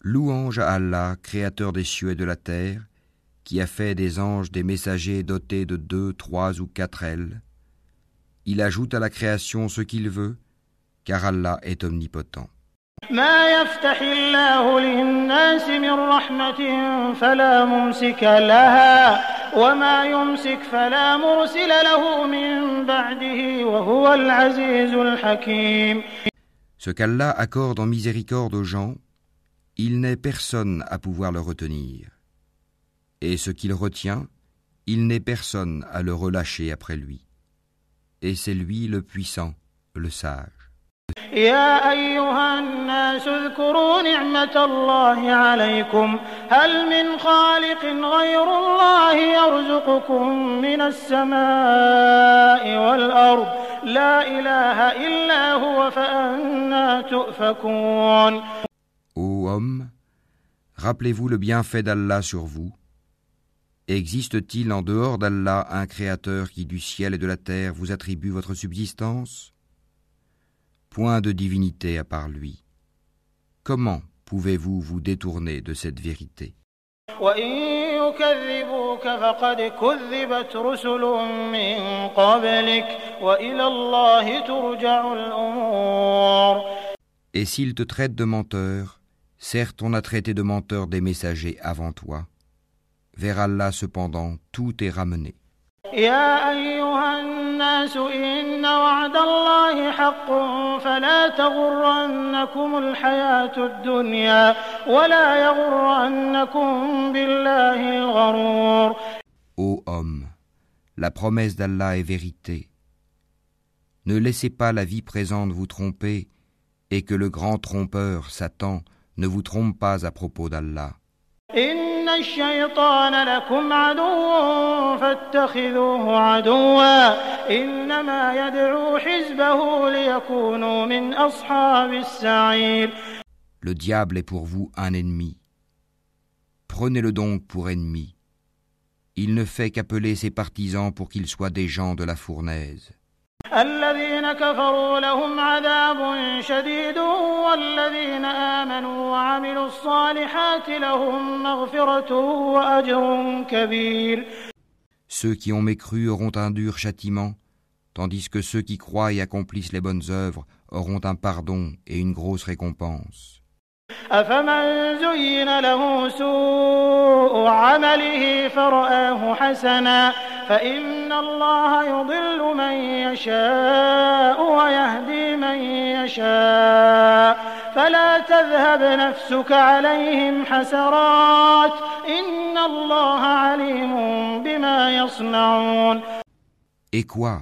Louange à Allah, créateur des cieux et de la terre, qui a fait des anges des messagers dotés de deux, trois ou quatre ailes. Il ajoute à la création ce qu'il veut, car Allah est omnipotent. ما يفتح الله للناس من رحمة فلا ممسك لها وما يمسك فلا مرسل له من بعده وهو العزيز الحكيم Ce qu'Allah accorde en miséricorde aux gens, il n'est personne à pouvoir le retenir. Et ce qu'il retient, il n'est personne à le relâcher après lui. Et c'est lui le puissant, le sage. يا أيها الناس اذكروا نعمة الله عليكم هل من خالق غير الله يرزقكم من السماء والأرض لا إله إلا هو فأنا تؤفكون Ô homme, rappelez-vous le bienfait d'Allah sur vous. Existe-t-il en dehors d'Allah un créateur qui du ciel et de la terre vous attribue votre subsistance Point de divinité à part lui. Comment pouvez-vous vous détourner de cette vérité وإن يكذبوك فقد كذبت رسل من قبلك وإلى الله ترجع الأمور Et s'il te traite de menteur, certes on a traité de menteur des messagers avant toi. Vers Allah cependant tout est ramené. يا أيها الناس إن وعد الله حق فلا تغرنكم الحياة الدنيا ولا يغرنكم بالله الغرور Ô homme, la promesse d'Allah est vérité. Ne laissez pas la vie présente vous tromper et que le grand trompeur, Satan, ne vous trompe pas à propos d'Allah. Le diable est pour vous un ennemi. Prenez-le donc pour ennemi. Il ne fait qu'appeler ses partisans pour qu'ils soient des gens de la fournaise. الذين كفروا لهم عذاب شديد والذين آمنوا وعملوا الصالحات لهم مغفرة وأجر كبير Ceux qui ont mécru auront un dur châtiment, tandis que ceux qui croient et accomplissent les bonnes œuvres auront un pardon et une grosse récompense. أفمن زين له سوء عمله فرآه حسنا فإن الله يضل من يشاء ويهدي من يشاء فلا تذهب نفسك عليهم حسرات إن الله عليم بما يصنعون Et quoi?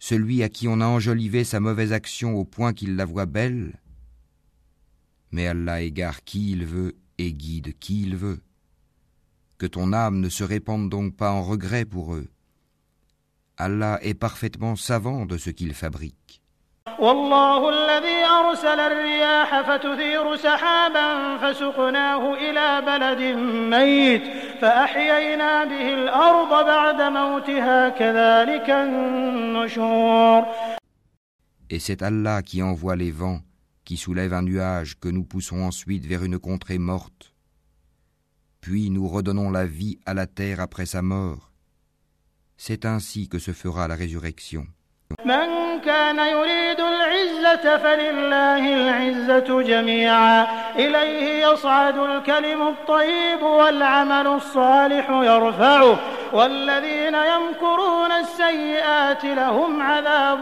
Celui à qui on a enjolivé sa mauvaise action au point qu'il la voit belle Mais Allah égare qui il veut et guide qui il veut. Que ton âme ne se répande donc pas en regret pour eux. Allah est parfaitement savant de ce qu'il fabrique. والله الذي أرسل الرياح فتثير سحابا فسقناه إلى بلد ميت فأحيينا به الأرض بعد موتها كذلك النشور Et c'est Allah qui envoie les vents, qui soulève un nuage que nous poussons ensuite vers une contrée morte. Puis nous redonnons la vie à la terre après sa mort. C'est ainsi que se fera la résurrection. من كان يريد العزة فلله العزة جميعا إليه يصعد الكلم الطيب والعمل الصالح يرفعه والذين يمكرون السيئات لهم عذاب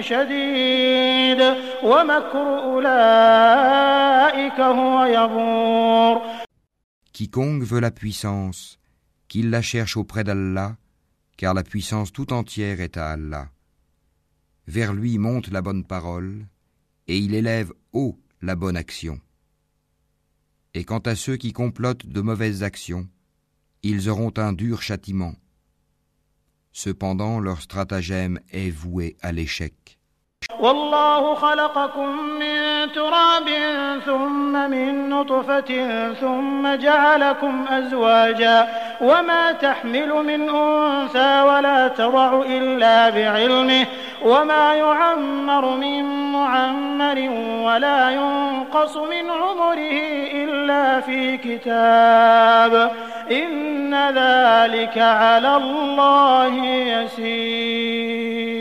شديد ومكر أولئك هو يبور Quiconque veut la puissance, qu'il la cherche auprès d'Allah, car la puissance tout entière est à Allah. Vers lui monte la bonne parole, et il élève haut la bonne action. Et quant à ceux qui complotent de mauvaises actions, ils auront un dur châtiment. Cependant, leur stratagème est voué à l'échec. والله خلقكم من تراب ثم من نطفة ثم جعلكم أزواجا وما تحمل من أنثى ولا تضع إلا بعلمه وما يعمر من معمر ولا ينقص من عمره إلا في كتاب إن ذلك على الله يسير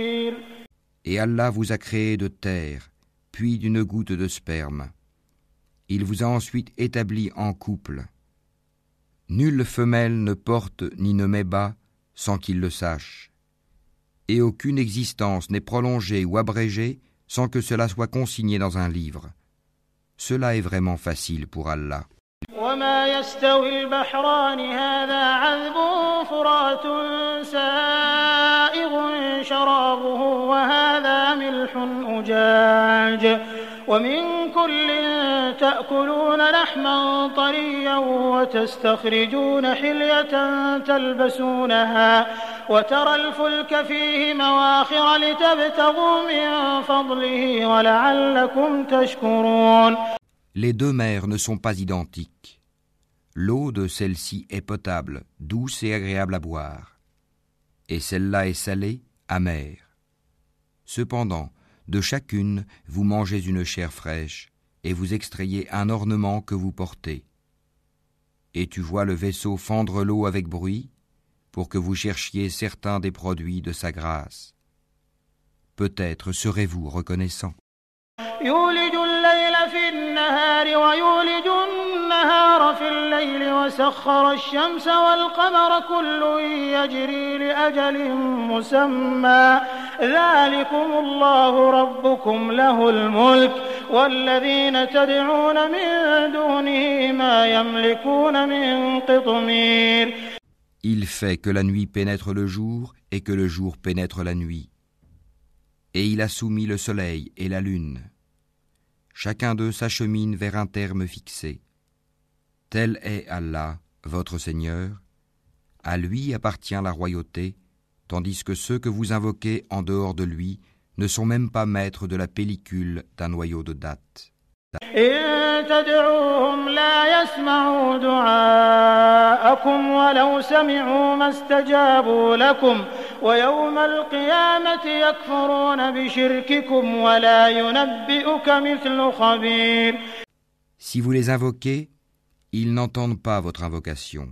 Et Allah vous a créé de terre, puis d'une goutte de sperme. Il vous a ensuite établi en couple. Nulle femelle ne porte ni ne met bas sans qu'il le sache. Et aucune existence n'est prolongée ou abrégée sans que cela soit consigné dans un livre. Cela est vraiment facile pour Allah. وما يستوي البحران هذا عذب فرات سائغ شرابه وهذا ملح أجاج ومن كل تأكلون لحما طريا وتستخرجون حلية تلبسونها وترى الفلك فيه مواخر لتبتغوا من فضله ولعلكم تشكرون Les deux mers ne sont pas identiques. L'eau de celle-ci est potable, douce et agréable à boire. Et celle-là est salée, amère. Cependant, de chacune, vous mangez une chair fraîche, et vous extrayez un ornement que vous portez. Et tu vois le vaisseau fendre l'eau avec bruit, pour que vous cherchiez certains des produits de sa grâce. Peut-être serez-vous reconnaissant. يولج الليل في النهار ويولج النهار في الليل وسخر الشمس والقمر كل يجري لأجل مسمى ذلكم الله ربكم له الملك والذين تدعون من دونه ما يملكون من قطمير Il fait que la nuit pénètre le jour et que le jour pénètre la nuit. Et il a soumis le soleil et la lune. Chacun d'eux s'achemine vers un terme fixé. Tel est Allah, votre Seigneur, à lui appartient la royauté, tandis que ceux que vous invoquez en dehors de lui ne sont même pas maîtres de la pellicule d'un noyau de date. Si vous les invoquez, ils n'entendent pas votre invocation.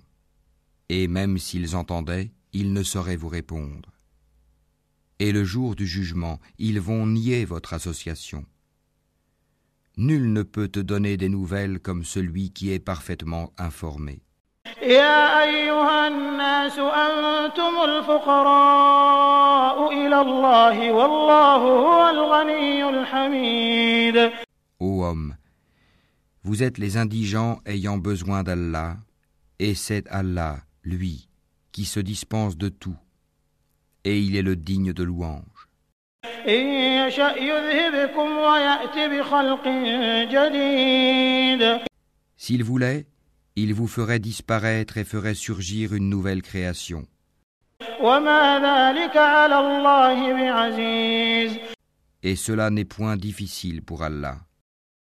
Et même s'ils entendaient, ils ne sauraient vous répondre. Et le jour du jugement, ils vont nier votre association. Nul ne peut te donner des nouvelles comme celui qui est parfaitement informé. يا أيها الناس أنتم الفقراء إلى الله والله هو الغني الحميد Ô homme, vous êtes les indigents ayant besoin d'Allah, et c'est Allah, lui, qui se dispense de tout, et il est le digne de louange. S'il voulait, il vous ferait disparaître et ferait surgir une nouvelle création. Et cela n'est point difficile pour Allah.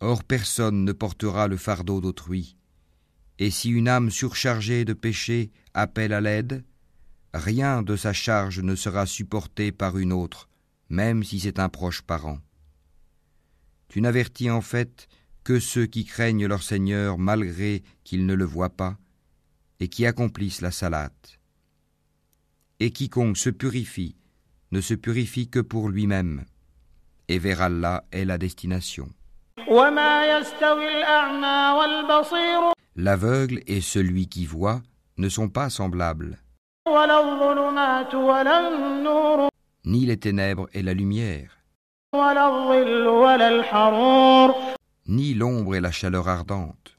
Or personne ne portera le fardeau d'autrui. Et si une âme surchargée de péché appelle à l'aide, rien de sa charge ne sera supporté par une autre, même si c'est un proche parent. Tu n'avertis en fait que ceux qui craignent leur Seigneur malgré qu'ils ne le voient pas, et qui accomplissent la salate. Et quiconque se purifie ne se purifie que pour lui-même, et vers Allah est la destination. L'aveugle et celui qui voit ne sont pas semblables. Ni les ténèbres et la lumière. Ni l'ombre et la chaleur ardente.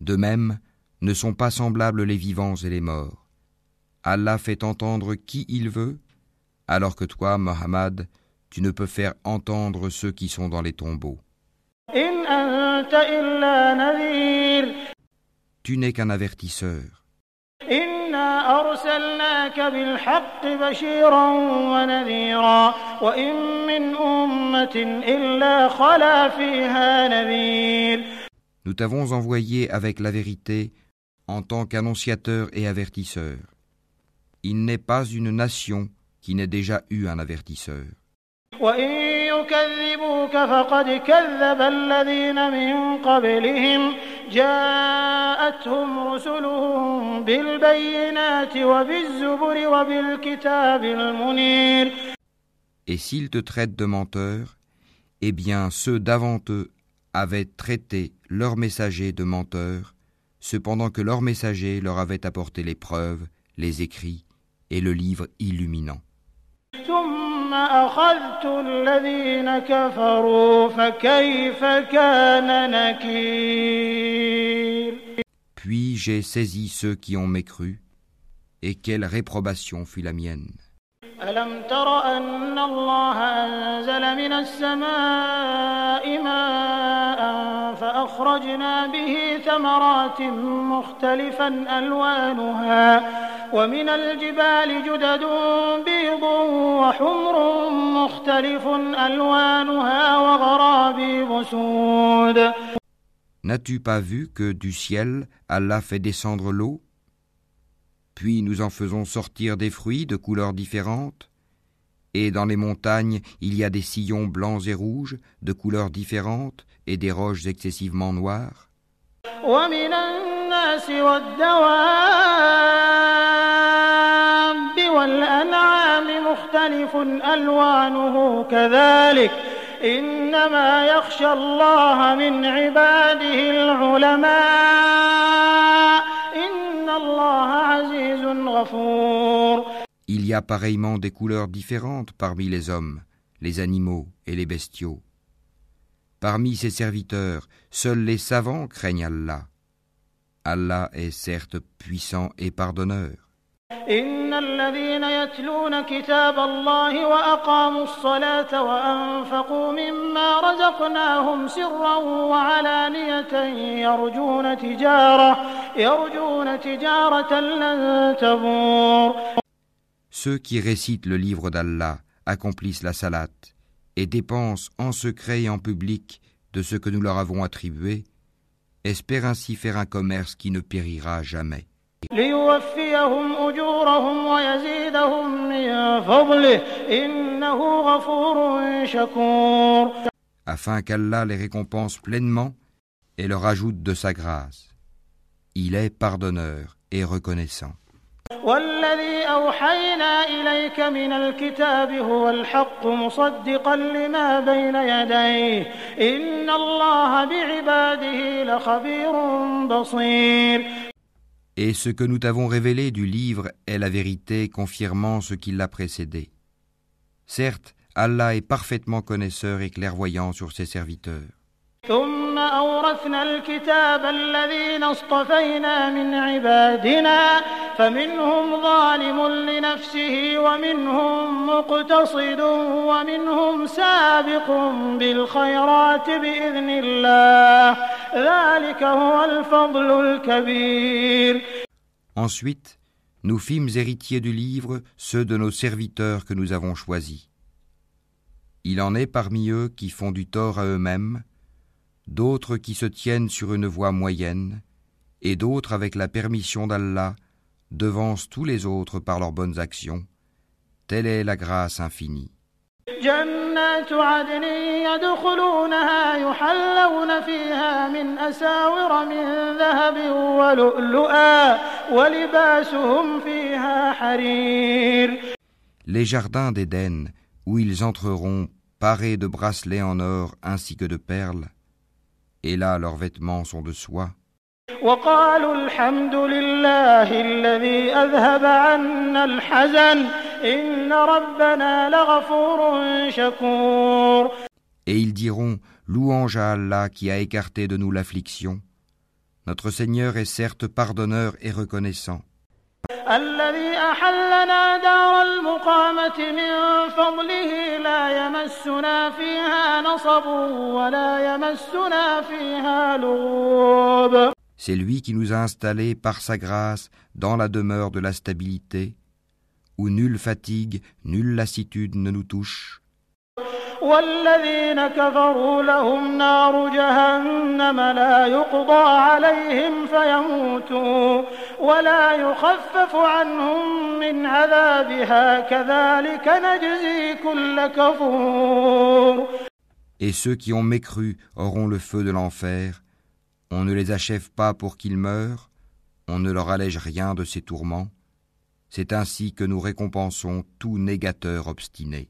De même, ne sont pas semblables les vivants et les morts. Allah fait entendre qui il veut, alors que toi, Mohammed, tu ne peux faire entendre ceux qui sont dans les tombeaux. Tu n'es qu'un avertisseur. إنا أرسلناك بالحق بشيرا ونذيرا وإن من أمة إلا خلا فيها نذير Nous t'avons envoyé avec la vérité en tant qu'annonciateur et avertisseur. Il n'est pas une nation qui n'ait déjà eu un avertisseur. وإن يكذبوك فقد كذب الذين من قبلهم جاءتهم رسلهم بالبينات وبالزبر وبالكتاب المنير Et s'ils te traitent de menteur, eh bien ceux d'avant eux avaient traité leurs messagers de menteurs, cependant que leurs messagers leur avaient apporté les preuves, les écrits et le livre illuminant. Puis j'ai saisi ceux qui ont mécru, et quelle réprobation fut la mienne. ألم تر أن الله أنزل من السماء ماء فأخرجنا به ثمرات مختلفا ألوانها ومن الجبال جدد بيض وحمر مختلف ألوانها وغرابيب سود N'as-tu pas vu que du ciel Allah fait descendre l'eau? Puis nous en faisons sortir des fruits de couleurs différentes Et dans les montagnes, il y a des sillons blancs et rouges de couleurs différentes et des roches excessivement noires. ومن الناس والدواب والأنعام مختلف ألوانه كذلك إنما يخشى الله من عباده العلماء إن الله عزيز غفور Il y a pareillement des couleurs différentes parmi les hommes, les animaux et les bestiaux. Parmi ses serviteurs, seuls les savants craignent Allah. Allah est certes puissant et pardonneur. إن الذين يتلون كتاب الله وأقاموا الصلاة وأنفقوا مما رزقناهم سرا وعلانية يرجون تجارة يرجون تجارة لن تبور Ceux qui récitent le livre d'Allah accomplissent la salat et dépensent en secret et en public de ce que nous leur avons attribué, espèrent ainsi faire un commerce qui ne périra jamais. ليوفيهم أجورهم ويزيدهم من فضله إنه غفور شكور afin qu'Allah les récompense pleinement et leur ajoute de sa grâce. Il est pardonneur et reconnaissant. والذي أوحينا إليك من الكتاب هو الحق مصدقا لما بين يديه إن الله بعباده لخبير بصير Et ce que nous t'avons révélé du livre est la vérité confirmant ce qui l'a précédé. Certes, Allah est parfaitement connaisseur et clairvoyant sur ses serviteurs. ثم أورثنا الكتاب الذين اصطفينا من عبادنا فمنهم ظالم لنفسه ومنهم مقتصد ومنهم سابق بالخيرات بإذن الله ذلك هو الفضل الكبير Ensuite, nous fîmes héritiers du livre ceux de nos serviteurs que nous avons choisis. Il en est parmi eux qui font du tort à eux-mêmes, d'autres qui se tiennent sur une voie moyenne, et d'autres avec la permission d'Allah devancent tous les autres par leurs bonnes actions. Telle est la grâce infinie. جنات عدن يدخلونها يحلون فيها من أساور من ذهب ولؤلؤا ولباسهم فيها حرير Les jardins d'Éden, où ils entreront parés de bracelets en or ainsi que de perles, et là leurs vêtements sont de soie. وقالوا الحمد لله الذي أذهب عنا الحزن إن ربنا لغفور شكور Et ils diront Louange à Allah qui a écarté de nous l'affliction. Notre Seigneur est certes pardonneur et reconnaissant. الذي أحلنا دار المقامة من فضله لا يمسنا فيها نصب ولا يمسنا فيها لغوب C'est lui qui nous a installés par sa grâce dans la demeure de la stabilité, où nulle fatigue, nulle lassitude ne nous touche. والذين كفروا لهم نار جهنم لا يقضى عليهم فيموتوا ولا يخفف عنهم من عذابها كذلك نجزي كل كفور Et ceux qui ont mécru auront le feu de l'enfer. On ne les achève pas pour qu'ils meurent, on ne leur allège rien de ses tourments. C'est ainsi que nous récompensons tout négateur obstiné.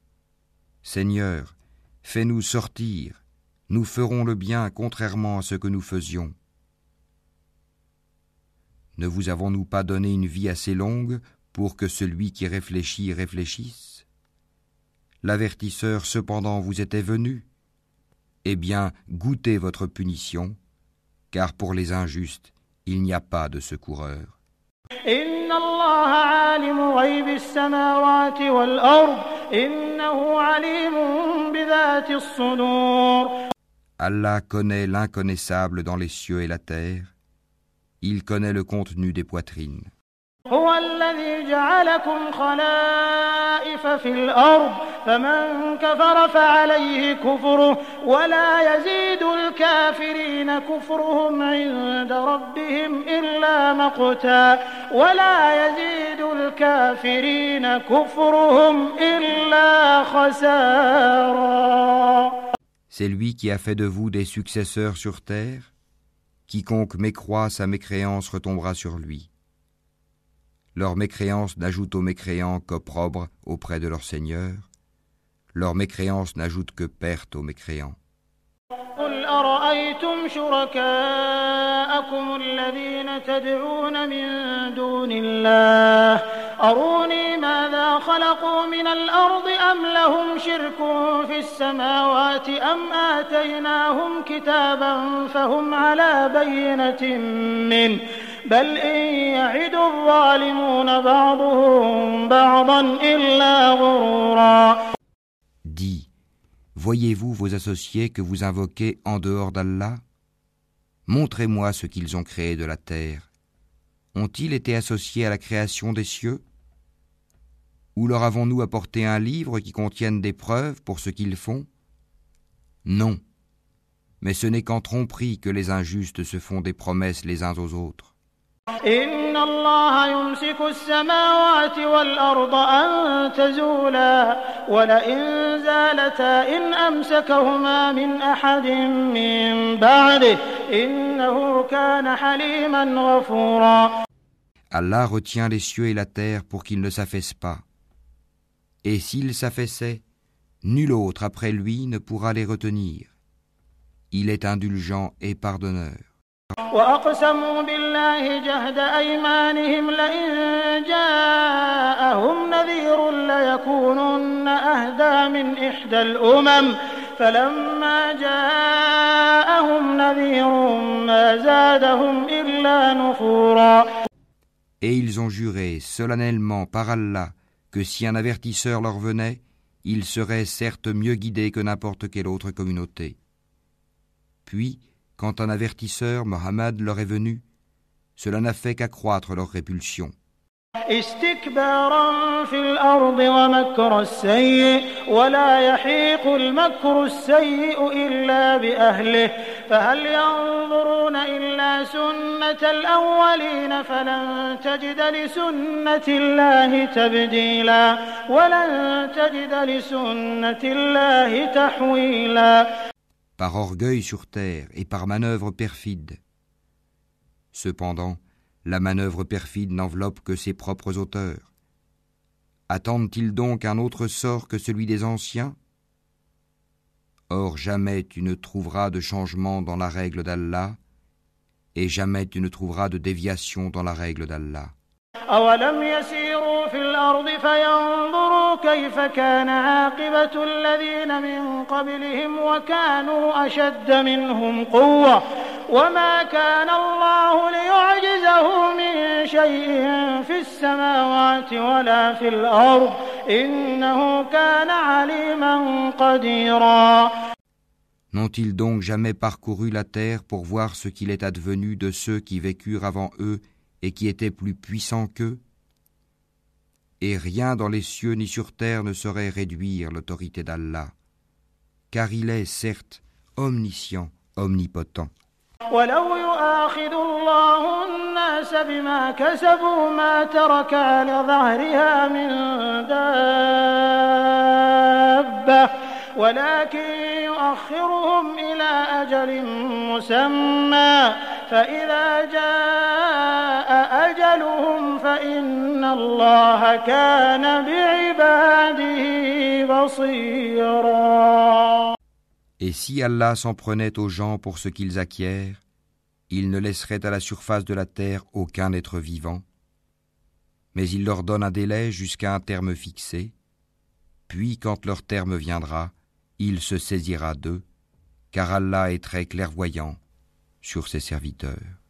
Seigneur, fais-nous sortir, nous ferons le bien contrairement à ce que nous faisions. Ne vous avons-nous pas donné une vie assez longue pour que celui qui réfléchit réfléchisse? L'avertisseur cependant vous était venu. Eh bien, goûtez votre punition, car pour les injustes, il n'y a pas de secoureur. إن الله عالم غيب السماوات والأرض إنه عليم بذات الصدور Allah connaît l'inconnaissable dans les cieux et la terre. Il connaît le contenu des poitrines. هو الذي جعلكم خلائف في الأرض فمن كفر فعليه كفره ولا يزيد الكافرين كفرهم عند ربهم إلا مقتا ولا يزيد الكافرين كفرهم إلا خسارا C'est lui qui a fait de vous des successeurs sur terre. Quiconque mécroit sa mécréance retombera sur lui. Leur mécréance n'ajoute aux mécréants qu'opprobre auprès de leur Seigneur. Leur mécréance n'ajoute que perte aux mécréants. قل أرأيتم شركاءكم الذين تدعون من دون الله أروني ماذا خلقوا من الأرض أم لهم شرك في السماوات أم آتيناهم كتابا فهم على بينة منه بل إن يعد الظالمون بعضهم بعضا إلا غرورا Dis, voyez-vous vos associés que vous invoquez en dehors d'Allah Montrez-moi ce qu'ils ont créé de la terre. Ont-ils été associés à la création des cieux Ou leur avons-nous apporté un livre qui contienne des preuves pour ce qu'ils font Non. Mais ce n'est qu'en tromperie que les injustes se font des promesses les uns aux autres. إن الله يمسك السماوات والأرض أن تزولا ولئن زالتا إن أمسكهما من أحد من بعده إنه كان حليما غفورا Allah retient les cieux et la terre pour qu'ils ne s'affaissent pas. Et s'ils s'affaissaient, nul autre après lui ne pourra les retenir. Il est indulgent et pardonneur. وأقسموا بالله جهد أيمانهم لئن جاءهم نذير ليكونن أهدى من إحدى الأمم فلما جاءهم نذير ما زادهم إلا نفورا Et ils ont juré solennellement par Allah que si un avertisseur leur venait, ils seraient certes mieux guidés que n'importe quelle autre communauté. Puis, quand un avertisseur, Mohammed, leur est venu, cela n'a fait qu'accroître leur répulsion. Par orgueil sur terre et par manœuvre perfide. Cependant, la manœuvre perfide n'enveloppe que ses propres auteurs. Attendent-ils donc un autre sort que celui des anciens? Or jamais tu ne trouveras de changement dans la règle d'Allah, et jamais tu ne trouveras de déviation dans la règle d'Allah. N'ont-ils donc jamais parcouru la terre pour voir ce qu'il est advenu de ceux qui vécurent avant eux et qui étaient plus puissants qu'eux? Et rien dans les cieux ni sur terre ne saurait réduire l'autorité d'Allah, car il est, certes, omniscient, omnipotent. ولو يؤاخذ الله الناس بما كسبوا ما ترك على ظهرها من دابة ولكن يؤخرهم إلى أجل مسمى فإذا جاء أجلهم فإن الله كان بعباده بصيراً Et si Allah s'en prenait aux gens pour ce qu'ils acquièrent, il ne laisserait à la surface de la terre aucun être vivant, mais il leur donne un délai jusqu'à un terme fixé, puis quand leur terme viendra, il se saisira d'eux, car Allah est très clairvoyant sur ses serviteurs.